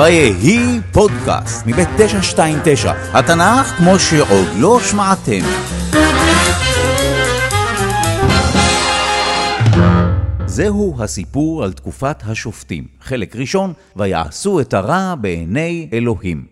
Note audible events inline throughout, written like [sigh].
ויהי פודקאסט מבית 929, התנ"ך כמו שעוד לא שמעתם. זהו הסיפור על תקופת השופטים, חלק ראשון, ויעשו את הרע בעיני אלוהים.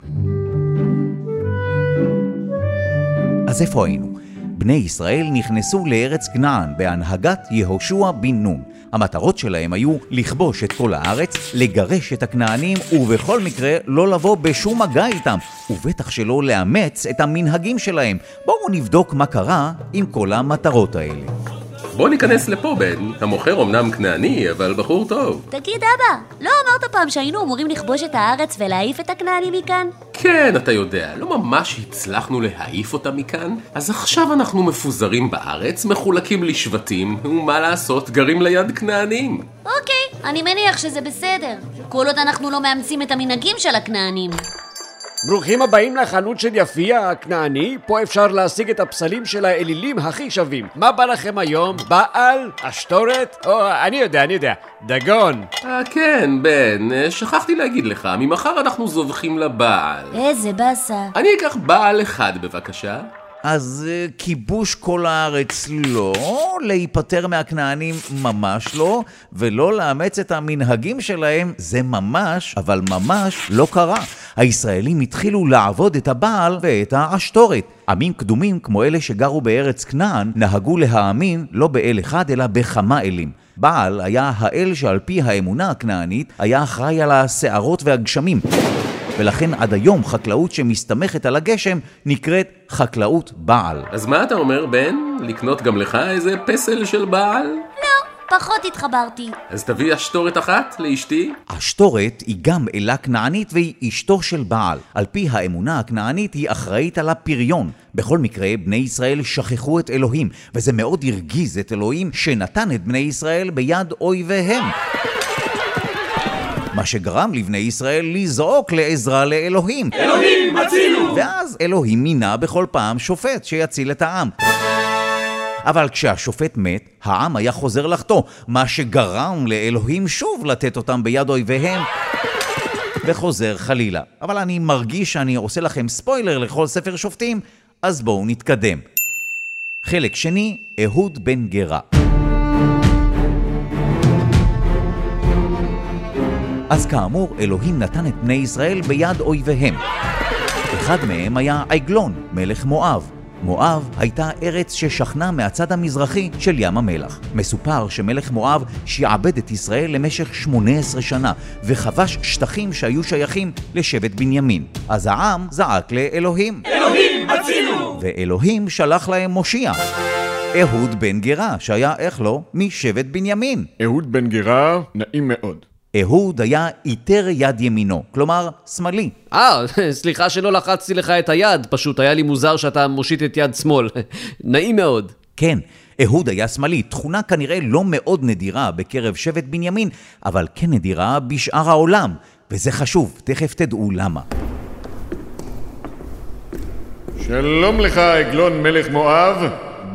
אז איפה היינו? בני ישראל נכנסו לארץ כנען בהנהגת יהושע בן נון. המטרות שלהם היו לכבוש את כל הארץ, לגרש את הכנענים, ובכל מקרה לא לבוא בשום מגע איתם, ובטח שלא לאמץ את המנהגים שלהם. בואו נבדוק מה קרה עם כל המטרות האלה. בוא ניכנס לפה, בן. המוכר אמנם כנעני, אבל בחור טוב. תגיד, אבא, לא אמרת פעם שהיינו אמורים לכבוש את הארץ ולהעיף את הכנענים מכאן? כן, אתה יודע, לא ממש הצלחנו להעיף אותם מכאן, אז עכשיו אנחנו מפוזרים בארץ, מחולקים לשבטים, ומה לעשות, גרים ליד כנענים. אוקיי, אני מניח שזה בסדר. כל עוד אנחנו לא מאמצים את המנהגים של הכנענים. ברוכים הבאים לחנות של יפיע הכנעני, פה אפשר להשיג את הפסלים של האלילים הכי שווים. מה בא לכם היום? בעל? אשתורת? או, אני יודע, אני יודע, דגון. אה, כן, בן, אה, שכחתי להגיד לך, ממחר אנחנו זובחים לבעל. איזה באסה. אני אקח בעל אחד בבקשה. אז אה, כיבוש כל הארץ לא, להיפטר מהכנענים ממש לא, ולא לאמץ את המנהגים שלהם זה ממש, אבל ממש לא קרה. הישראלים התחילו לעבוד את הבעל ואת האשתורת. עמים קדומים כמו אלה שגרו בארץ כנען נהגו להאמין לא באל אחד אלא בכמה אלים. בעל היה האל שעל פי האמונה הכנענית היה אחראי על השערות והגשמים. ולכן עד היום חקלאות שמסתמכת על הגשם נקראת חקלאות בעל. אז מה אתה אומר, בן? לקנות גם לך איזה פסל של בעל? לא, פחות התחברתי. אז תביא אשתורת אחת לאשתי. אשתורת היא גם אלה כנענית והיא אשתו של בעל. על פי האמונה הכנענית היא אחראית על הפריון. בכל מקרה, בני ישראל שכחו את אלוהים, וזה מאוד הרגיז את אלוהים שנתן את בני ישראל ביד אויביהם. מה שגרם לבני ישראל לזעוק לעזרה לאלוהים. אלוהים, הצילו! ואז אלוהים מינה בכל פעם שופט שיציל את העם. אבל כשהשופט מת, העם היה חוזר לחטוא, מה שגרם לאלוהים שוב לתת אותם ביד אויביהם. וחוזר חלילה. אבל אני מרגיש שאני עושה לכם ספוילר לכל ספר שופטים, אז בואו נתקדם. חלק שני, אהוד בן גרה. אז כאמור, אלוהים נתן את בני ישראל ביד אויביהם. אחד מהם היה עגלון, מלך מואב. מואב הייתה ארץ ששכנה מהצד המזרחי של ים המלח. מסופר שמלך מואב שעבד את ישראל למשך 18 שנה, וכבש שטחים שהיו שייכים לשבט בנימין. אז העם זעק לאלוהים. אלוהים, הצילו! ואלוהים שלח להם מושיע. אהוד בן גרה, שהיה, איך לא, משבט בנימין. אהוד בן גרה, נעים מאוד. אהוד היה איתר יד ימינו, כלומר, שמאלי. אה, [laughs] סליחה שלא לחצתי לך את היד, פשוט היה לי מוזר שאתה מושיט את יד שמאל. [laughs] נעים מאוד. כן, אהוד היה שמאלי, תכונה כנראה לא מאוד נדירה בקרב שבט בנימין, אבל כן נדירה בשאר העולם, וזה חשוב, תכף תדעו למה. שלום לך, עגלון מלך מואב.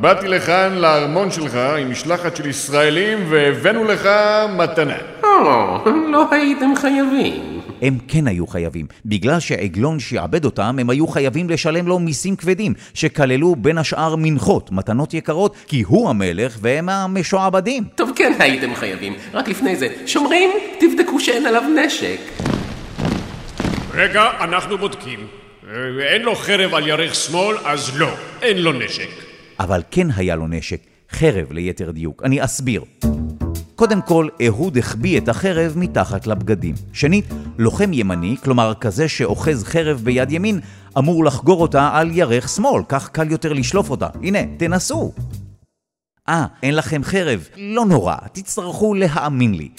באתי לכאן לארמון שלך עם משלחת של ישראלים והבאנו לך מתנה. או, לא הייתם חייבים. הם כן היו חייבים. בגלל שעגלון שעבד אותם, הם היו חייבים לשלם לו מיסים כבדים, שכללו בין השאר מנחות, מתנות יקרות, כי הוא המלך והם המשועבדים. טוב, כן הייתם חייבים. רק לפני זה, שומרים, תבדקו שאין עליו נשק. רגע, אנחנו בודקים. אין לו חרב על ירך שמאל, אז לא, אין לו נשק. אבל כן היה לו נשק, חרב ליתר דיוק. אני אסביר. קודם כל, אהוד החביא את החרב מתחת לבגדים. שנית, לוחם ימני, כלומר כזה שאוחז חרב ביד ימין, אמור לחגור אותה על ירך שמאל, כך קל יותר לשלוף אותה. הנה, תנסו. אה, אין לכם חרב? לא נורא, תצטרכו להאמין לי.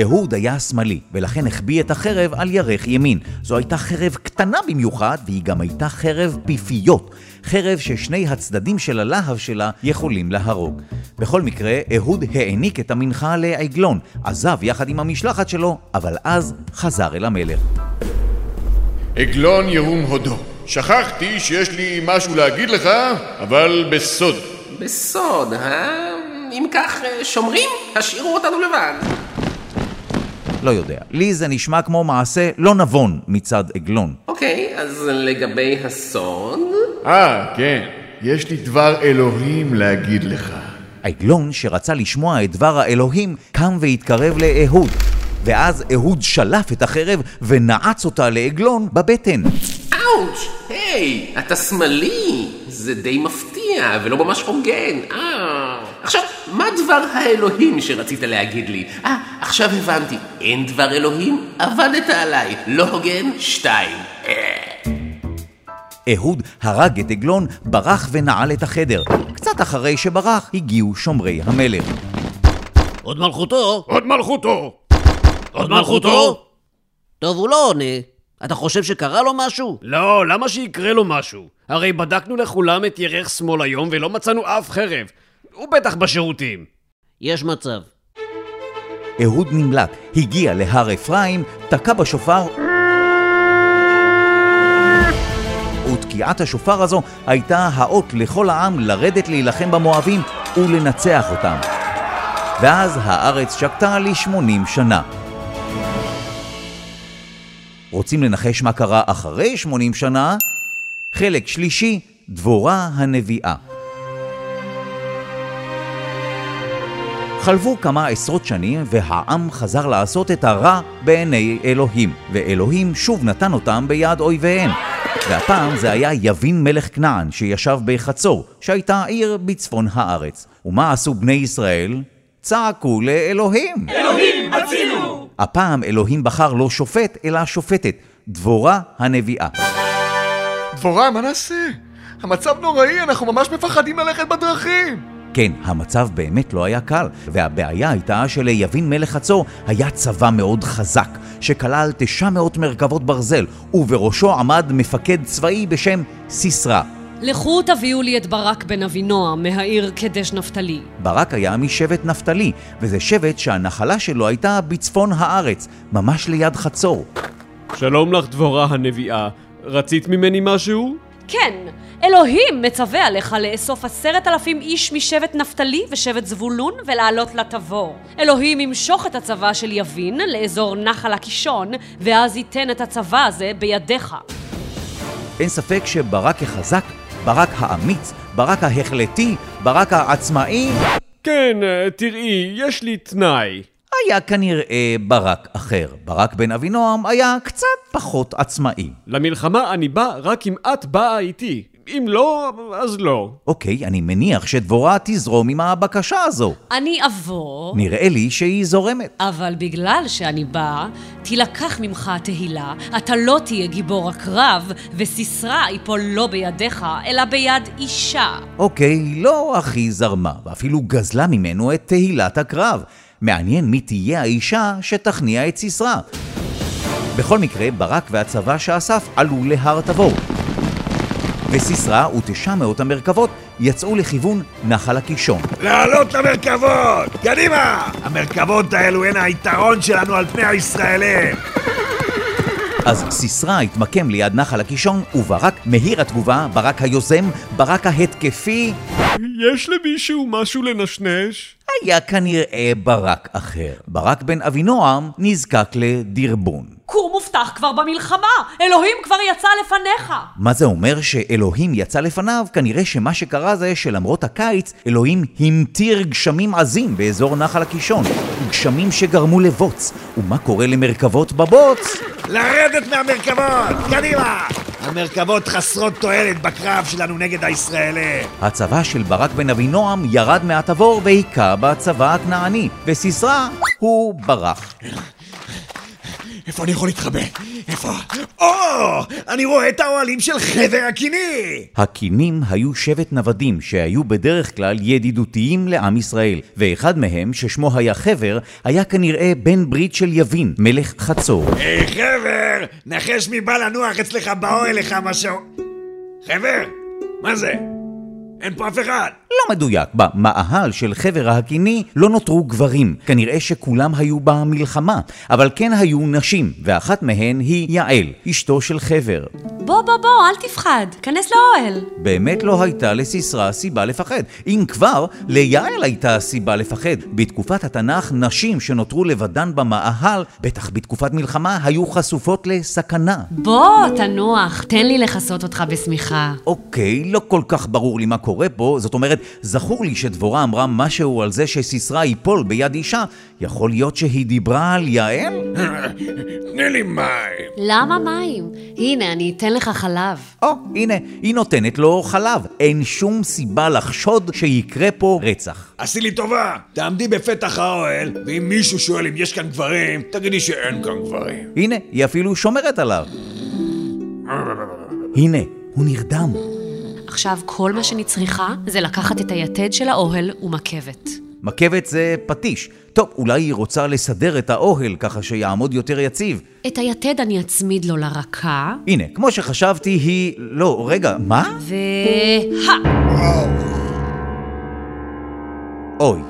אהוד היה שמאלי, ולכן החביא את החרב על ירך ימין. זו הייתה חרב קטנה במיוחד, והיא גם הייתה חרב פיפיות. חרב ששני הצדדים של הלהב שלה יכולים להרוג. בכל מקרה, אהוד העניק את המנחה לעגלון, עזב יחד עם המשלחת שלו, אבל אז חזר אל המלך. עגלון ירום הודו. שכחתי שיש לי משהו להגיד לך, אבל בסוד. בסוד, אה? אם כך, אה, שומרים, השאירו אותנו לבד. לא יודע. לי זה נשמע כמו מעשה לא נבון מצד עגלון. אוקיי, אז לגבי הסוד... אה, כן. יש לי דבר אלוהים להגיד לך. העגלון שרצה לשמוע את דבר האלוהים קם והתקרב לאהוד. ואז אהוד שלף את החרב ונעץ אותה לעגלון בבטן. אאוץ', היי, אתה שמאלי. זה די מפתיע ולא ממש הוגן. אה... עכשיו, מה דבר האלוהים שרצית להגיד לי? אה, עכשיו הבנתי. אין דבר אלוהים? עבדת עליי. לא הוגן? שתיים. אהוד הרג את עגלון, ברח ונעל את החדר. קצת אחרי שברח, הגיעו שומרי המלך. עוד מלכותו? עוד מלכותו! עוד מלכותו? טוב, הוא לא עונה. אתה חושב שקרה לו משהו? לא, למה שיקרה לו משהו? הרי בדקנו לכולם את ירך שמאל היום ולא מצאנו אף חרב. הוא בטח בשירותים. יש מצב. אהוד נמלט, הגיע להר אפרים, תקע בשופר ותקיעת השופר הזו הייתה האות לכל העם לרדת להילחם במואבים ולנצח אותם. ואז הארץ שקטה ל-80 שנה. רוצים לנחש מה קרה אחרי 80 שנה? חלק שלישי, דבורה הנביאה. חלפו כמה עשרות שנים והעם חזר לעשות את הרע בעיני אלוהים, ואלוהים שוב נתן אותם ביד אויביהם. והפעם זה היה יבין מלך כנען שישב בחצור, שהייתה עיר בצפון הארץ. ומה עשו בני ישראל? צעקו לאלוהים. אלוהים, הצילו! הפעם אלוהים בחר לא שופט, אלא שופטת, דבורה הנביאה. דבורה, מה נעשה? המצב נוראי, אנחנו ממש מפחדים ללכת בדרכים. כן, המצב באמת לא היה קל, והבעיה הייתה שליבין מלך חצור היה צבא מאוד חזק, שכלל 900 מרכבות ברזל, ובראשו עמד מפקד צבאי בשם סיסרא. לכו תביאו לי את ברק בן אבינועם מהעיר קדש נפתלי. ברק היה משבט נפתלי, וזה שבט שהנחלה שלו הייתה בצפון הארץ, ממש ליד חצור. שלום לך, דבורה הנביאה. רצית ממני משהו? כן, אלוהים מצווה עליך לאסוף עשרת אלפים איש משבט נפתלי ושבט זבולון ולעלות לתבור. אלוהים ימשוך את הצבא של יבין לאזור נחל הקישון, ואז ייתן את הצבא הזה בידיך. אין ספק שברק החזק, ברק האמיץ, ברק ההחלטי, ברק העצמאי, כן, תראי, יש לי תנאי. היה כנראה ברק אחר. ברק בן אבינועם היה קצת פחות עצמאי. למלחמה אני בא רק אם את באה איתי. אם לא, אז לא. אוקיי, אני מניח שדבורה תזרום עם הבקשה הזו. אני אבוא, נראה לי שהיא זורמת. אבל בגלל שאני באה, תילקח ממך התהילה, אתה לא תהיה גיבור הקרב, וסיסרא ייפול לא בידיך, אלא ביד אישה. אוקיי, לא הכי זרמה, ואפילו גזלה ממנו את תהילת הקרב. מעניין מי תהיה האישה שתכניע את סיסרא. בכל מקרה, ברק והצבא שאסף עלו להר תבור. וסיסרא ותשע מאות המרכבות יצאו לכיוון נחל הקישון. לעלות למרכבות! קדימה! המרכבות האלו הן היתרון שלנו על פני הישראלים! אז סיסרא התמקם ליד נחל הקישון, וברק מהיר התגובה, ברק היוזם, ברק ההתקפי, יש למישהו משהו לנשנש? היה כנראה ברק אחר. ברק בן אבינועם נזקק לדרבון. כור מובטח כבר במלחמה! אלוהים כבר יצא לפניך! מה זה אומר שאלוהים יצא לפניו? כנראה שמה שקרה זה שלמרות הקיץ, אלוהים המטיר גשמים עזים באזור נחל הקישון. גשמים שגרמו לבוץ. ומה קורה למרכבות בבוץ? לרדת מהמרכבות! קדימה! המרכבות חסרות תועלת בקרב שלנו נגד הישראלים! הצבא של ברק בן אבינועם ירד מהתבור והיכה בצבא הכנעני, וסיסרא הוא ברח. איפה אני יכול להתחבא? איפה? או! אני רואה את האוהלים של חבר הקיני! הקינים היו שבט נוודים שהיו בדרך כלל ידידותיים לעם ישראל, ואחד מהם, ששמו היה חבר, היה כנראה בן ברית של יבין, מלך חצור. היי חבר! נחש מי בא לנוח אצלך באוהל לך משהו... חבר! מה זה? אין פה אף אחד! לא מדויק, במאהל של חבר הקיני לא נותרו גברים, כנראה שכולם היו במלחמה, אבל כן היו נשים, ואחת מהן היא יעל, אשתו של חבר. בוא, בוא, בוא, אל תפחד. כנס לאוהל. באמת לא הייתה לסיסרא סיבה לפחד. אם כבר, ליעל הייתה סיבה לפחד. בתקופת התנ"ך, נשים שנותרו לבדן במאהל, בטח בתקופת מלחמה, היו חשופות לסכנה. בוא, תנוח, תן לי לכסות אותך בשמיכה. אוקיי, לא כל כך ברור לי מה קורה פה, זאת אומרת, זכור לי שדבורה אמרה משהו על זה שסיסרא ייפול ביד אישה. יכול להיות שהיא דיברה על יעל? תני לי מים. למה מים? הנה, אני אתן לך חלב. או, הנה, היא נותנת לו חלב. אין שום סיבה לחשוד שיקרה פה רצח. עשי לי טובה, תעמדי בפתח האוהל, ואם מישהו שואל אם יש כאן גברים, תגידי שאין כאן גברים. הנה, היא אפילו שומרת עליו. הנה, הוא נרדם. עכשיו כל מה שאני צריכה זה לקחת את היתד של האוהל ומכבת. מכבת זה פטיש. טוב, אולי היא רוצה לסדר את האוהל ככה שיעמוד יותר יציב. את היתד אני אצמיד לו לרקה, הנה, כמו שחשבתי, היא... לא, רגע, מה? והה! אוי.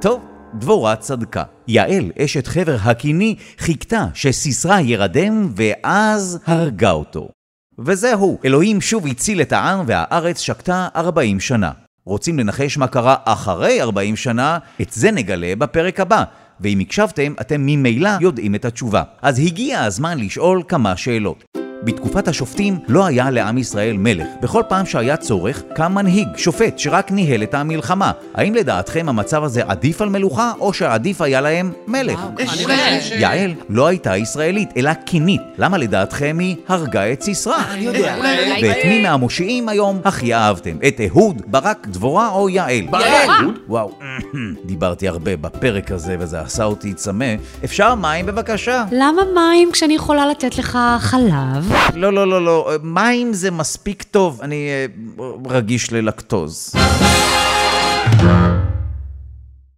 טוב, דבורה צדקה. יעל, אשת חבר הקיני, חיכתה שסיסרא ירדם, ואז הרגה אותו. וזהו, אלוהים שוב הציל את העם, והארץ שקטה 40 שנה. רוצים לנחש מה קרה אחרי 40 שנה? את זה נגלה בפרק הבא. ואם הקשבתם, אתם ממילא יודעים את התשובה. אז הגיע הזמן לשאול כמה שאלות. בתקופת השופטים לא היה לעם ישראל מלך. בכל פעם שהיה צורך, קם מנהיג, שופט, שרק ניהל את המלחמה. האם לדעתכם המצב הזה עדיף על מלוכה, או שעדיף היה להם מלך? יעל לא הייתה ישראלית, אלא קינית. למה לדעתכם היא הרגה את סיסרא? ואת מי מהמושיעים היום הכי אהבתם? את אהוד, ברק, דבורה או יעל? ברק. וואו, דיברתי הרבה בפרק הזה וזה עשה אותי צמא. אפשר מים בבקשה? למה מים כשאני יכולה לתת לך חלב? לא, לא, לא, לא, מים זה מספיק טוב, אני אה, רגיש ללקטוז.